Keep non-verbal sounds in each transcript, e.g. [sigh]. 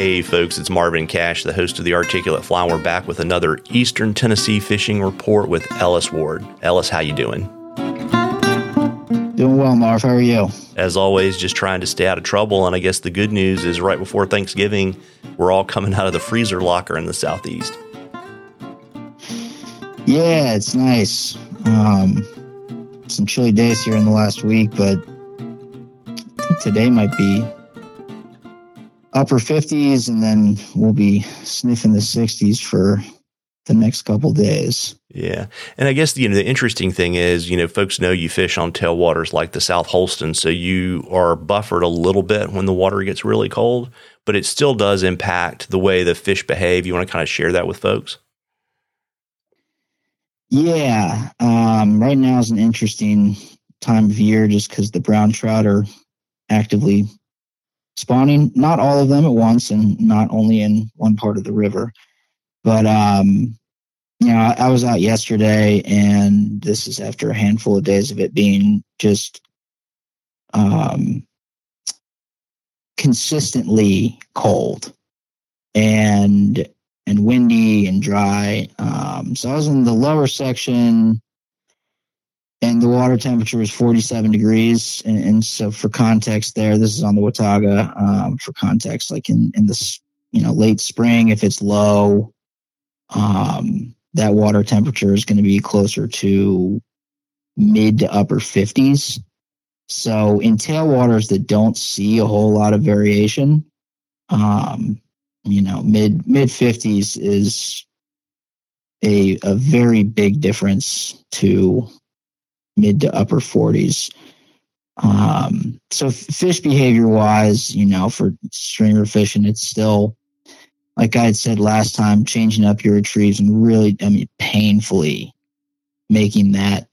Hey, folks, it's Marvin Cash, the host of the Articulate Fly. We're back with another Eastern Tennessee fishing report with Ellis Ward. Ellis, how you doing? Doing well, Marv. How are you? As always, just trying to stay out of trouble. And I guess the good news is right before Thanksgiving, we're all coming out of the freezer locker in the southeast. Yeah, it's nice. Um, some chilly days here in the last week, but today might be upper 50s, and then we'll be sniffing the 60s for the next couple days. Yeah. And I guess, you know, the interesting thing is, you know, folks know you fish on tailwaters like the South Holston. So you are buffered a little bit when the water gets really cold, but it still does impact the way the fish behave. You want to kind of share that with folks? Yeah. Um, right now is an interesting time of year just because the brown trout are actively spawning, not all of them at once and not only in one part of the river. But um, you know, I, I was out yesterday, and this is after a handful of days of it being just um, consistently cold and and windy and dry. Um, so I was in the lower section, and the water temperature was 47 degrees. And, and so, for context, there, this is on the Watauga. Um, for context, like in in the you know late spring, if it's low, um, that water temperature is going to be closer to mid to upper 50s. So in tailwaters that don't see a whole lot of variation, um, you know, mid mid 50s is a a very big difference to mid to upper 40s. Um, so fish behavior wise, you know, for streamer fishing, it's still like I had said last time, changing up your retrieves and really, I mean, painfully making that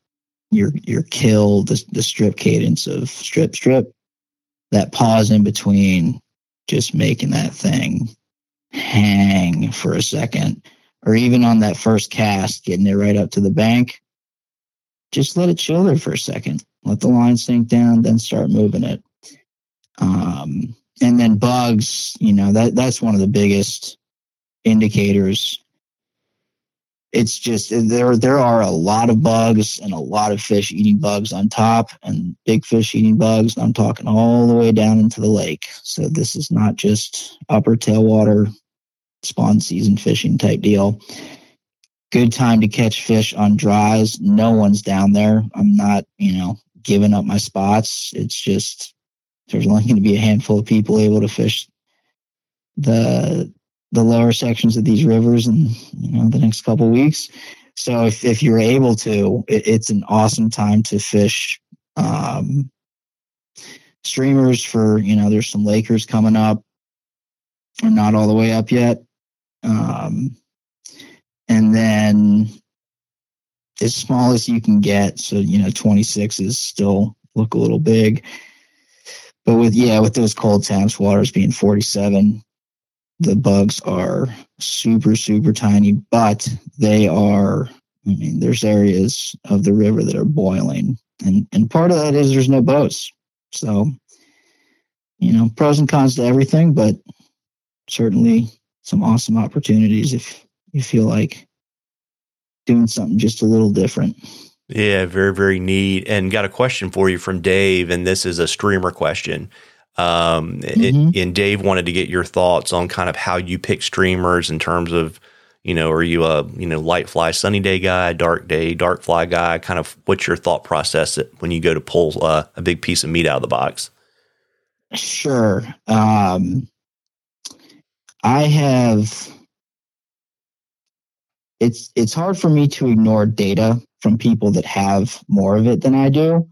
your your kill, the the strip cadence of strip strip, that pause in between, just making that thing hang for a second, or even on that first cast, getting it right up to the bank. Just let it chill there for a second. Let the line sink down, then start moving it. Um, and then bugs, you know, that that's one of the biggest indicators. It's just there there are a lot of bugs and a lot of fish eating bugs on top and big fish eating bugs. I'm talking all the way down into the lake. So this is not just upper tailwater spawn season fishing type deal. Good time to catch fish on dries. No one's down there. I'm not, you know, giving up my spots. It's just there's only going to be a handful of people able to fish the the lower sections of these rivers in you know the next couple weeks. So if if you're able to, it, it's an awesome time to fish um, streamers for you know there's some Lakers coming up. We're not all the way up yet. Um, and then as small as you can get. So, you know, 26 is still look a little big. But with yeah, with those cold temps, waters being 47, the bugs are super super tiny, but they are. I mean, there's areas of the river that are boiling, and and part of that is there's no boats. So, you know, pros and cons to everything, but certainly some awesome opportunities if you feel like doing something just a little different. Yeah, very, very neat. And got a question for you from Dave, and this is a streamer question. Um, mm-hmm. it, and Dave wanted to get your thoughts on kind of how you pick streamers in terms of, you know, are you a you know light fly sunny day guy, dark day dark fly guy? Kind of what's your thought process when you go to pull uh, a big piece of meat out of the box? Sure. Um, I have. It's it's hard for me to ignore data from people that have more of it than I do.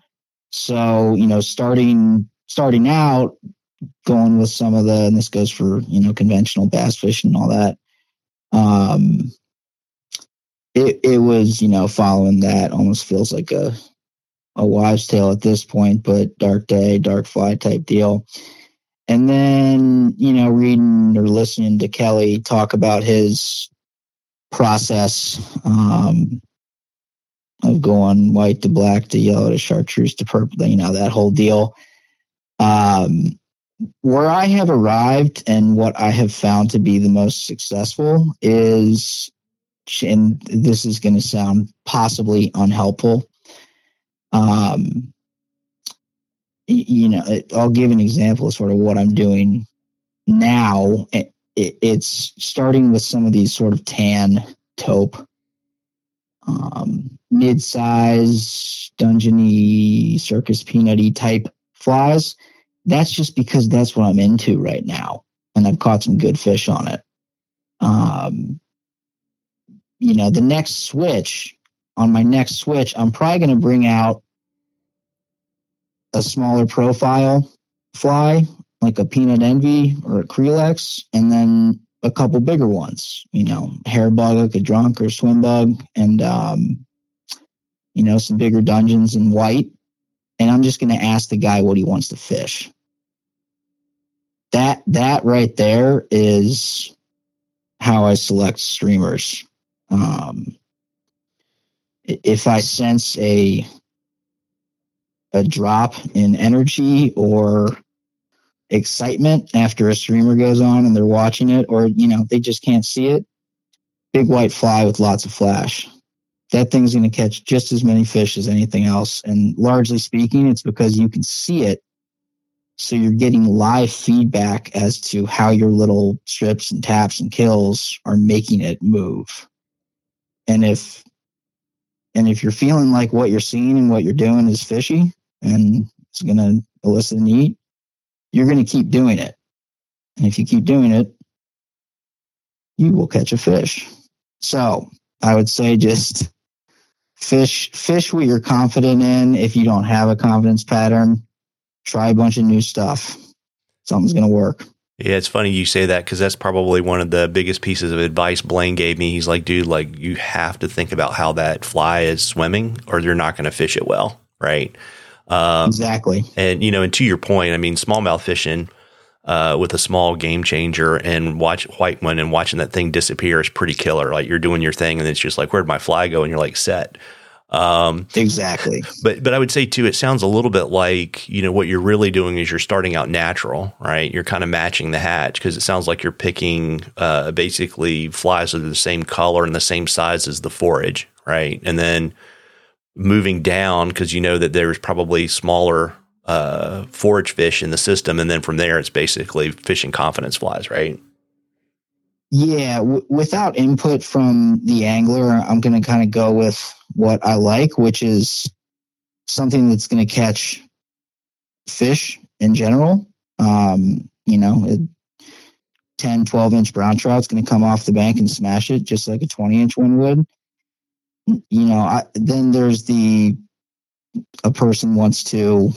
So, you know, starting starting out, going with some of the, and this goes for you know conventional bass fishing and all that. Um, it it was you know following that almost feels like a a wives' tale at this point, but dark day, dark fly type deal. And then you know reading or listening to Kelly talk about his process um, of going white to black to yellow to chartreuse to purple, you know, that whole deal. Um, where I have arrived and what I have found to be the most successful is, and this is going to sound possibly unhelpful. Um, you know, I'll give an example of sort of what I'm doing now. It, it, it's starting with some of these sort of tan taupe, um, mid-size, dungeony, circus peanutty type flies that's just because that's what I'm into right now. And I've caught some good fish on it. Um, you know, the next switch on my next switch, I'm probably going to bring out a smaller profile fly, like a peanut envy or a Crelex, and then a couple bigger ones, you know, hair bug, like a drunk or swim bug, and, um, you know, some bigger dungeons in white. And I'm just going to ask the guy what he wants to fish that that right there is how I select streamers. Um, if I sense a a drop in energy or excitement after a streamer goes on and they're watching it, or you know they just can't see it, big white fly with lots of flash. That thing's going to catch just as many fish as anything else. And largely speaking, it's because you can see it so you're getting live feedback as to how your little strips and taps and kills are making it move. And if and if you're feeling like what you're seeing and what you're doing is fishy and it's going to elicit an eat, you're going to keep doing it. And if you keep doing it, you will catch a fish. So I would say just fish fish what you're confident in. If you don't have a confidence pattern, try a bunch of new stuff. Something's going to work. Yeah, it's funny you say that because that's probably one of the biggest pieces of advice Blane gave me. He's like, dude, like you have to think about how that fly is swimming, or you're not going to fish it well, right? Um, exactly. And you know, and to your point, I mean, smallmouth fishing uh, with a small game changer and watch white one and watching that thing disappear is pretty killer. Like you're doing your thing, and it's just like, where'd my fly go? And you're like, set. Um, exactly. But but I would say too, it sounds a little bit like you know what you're really doing is you're starting out natural, right? You're kind of matching the hatch because it sounds like you're picking uh, basically flies that are the same color and the same size as the forage, right? And then moving down because you know that there's probably smaller uh, forage fish in the system, and then from there it's basically fishing confidence flies, right? Yeah, w- without input from the angler, I'm going to kind of go with what I like, which is something that's going to catch fish in general. Um, you know, a 10, 12 inch brown trout's going to come off the bank and smash it just like a 20 inch one would. You know, I, then there's the a person wants to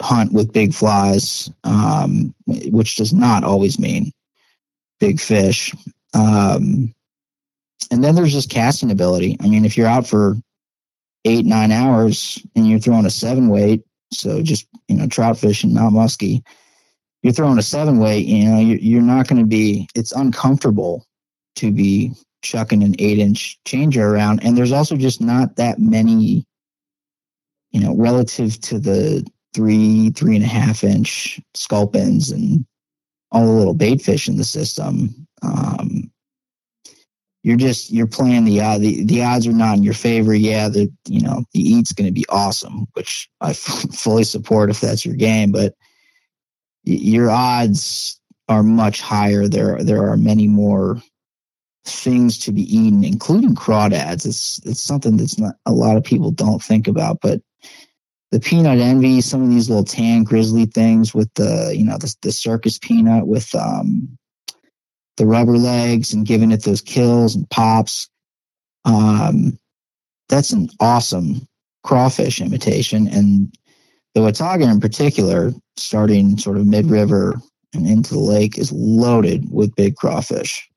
hunt with big flies, um, which does not always mean big fish. Um, and then there's just casting ability. I mean, if you're out for eight, nine hours and you're throwing a seven weight, so just, you know, trout fishing, not musky, you're throwing a seven weight, you know, you're, you're not going to be, it's uncomfortable to be chucking an eight inch changer around. And there's also just not that many, you know, relative to the three, three and a half inch sculpins and all the little bait fish in the system. Um, you're just you're playing the uh, the the odds are not in your favor. Yeah, the you know the eat's going to be awesome, which I f- [laughs] fully support if that's your game. But your odds are much higher. There there are many more things to be eaten, including crawdads. It's it's something that's not a lot of people don't think about, but the peanut envy, some of these little tan grizzly things with the you know the, the circus peanut with um, the rubber legs and giving it those kills and pops. Um, that's an awesome crawfish imitation, and the Watauga in particular, starting sort of mid river and into the lake, is loaded with big crawfish.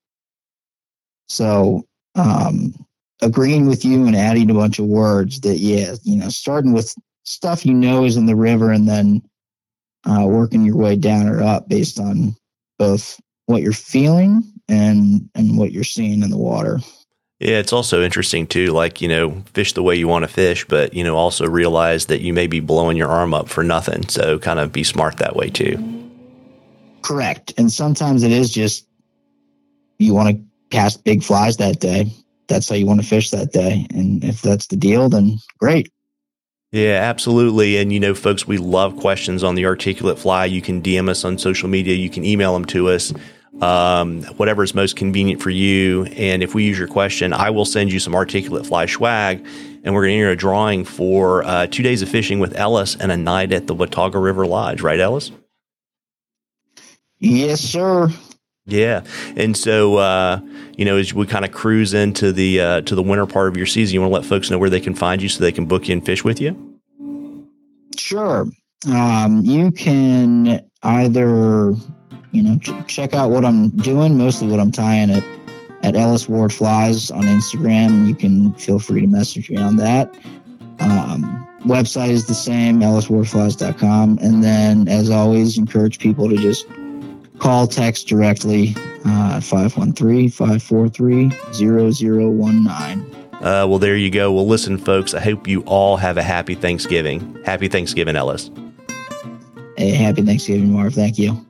So um, agreeing with you and adding a bunch of words that yeah you know starting with stuff you know is in the river and then uh, working your way down or up based on both what you're feeling and and what you're seeing in the water. Yeah, it's also interesting too, like, you know, fish the way you want to fish, but, you know, also realize that you may be blowing your arm up for nothing. So kind of be smart that way too. Correct. And sometimes it is just you want to cast big flies that day. That's how you want to fish that day. And if that's the deal, then great. Yeah, absolutely. And you know, folks, we love questions on the articulate fly. You can DM us on social media, you can email them to us. Um, whatever is most convenient for you. And if we use your question, I will send you some articulate fly swag and we're going to enter a drawing for uh, two days of fishing with Ellis and a night at the Watauga River Lodge, right, Ellis? Yes, sir. Yeah, and so uh, you know, as we kind of cruise into the uh, to the winter part of your season, you want to let folks know where they can find you so they can book you and fish with you. Sure, um, you can either you know ch- check out what I'm doing, mostly what I'm tying at at Ellis Ward Flies on Instagram. You can feel free to message me on that. Um, website is the same, elliswardflies.com. And then, as always, encourage people to just call text directly uh, 513-543-0019 uh, well there you go. Well listen folks i hope you all have a happy thanksgiving. Happy thanksgiving ellis. Hey happy thanksgiving marv. Thank you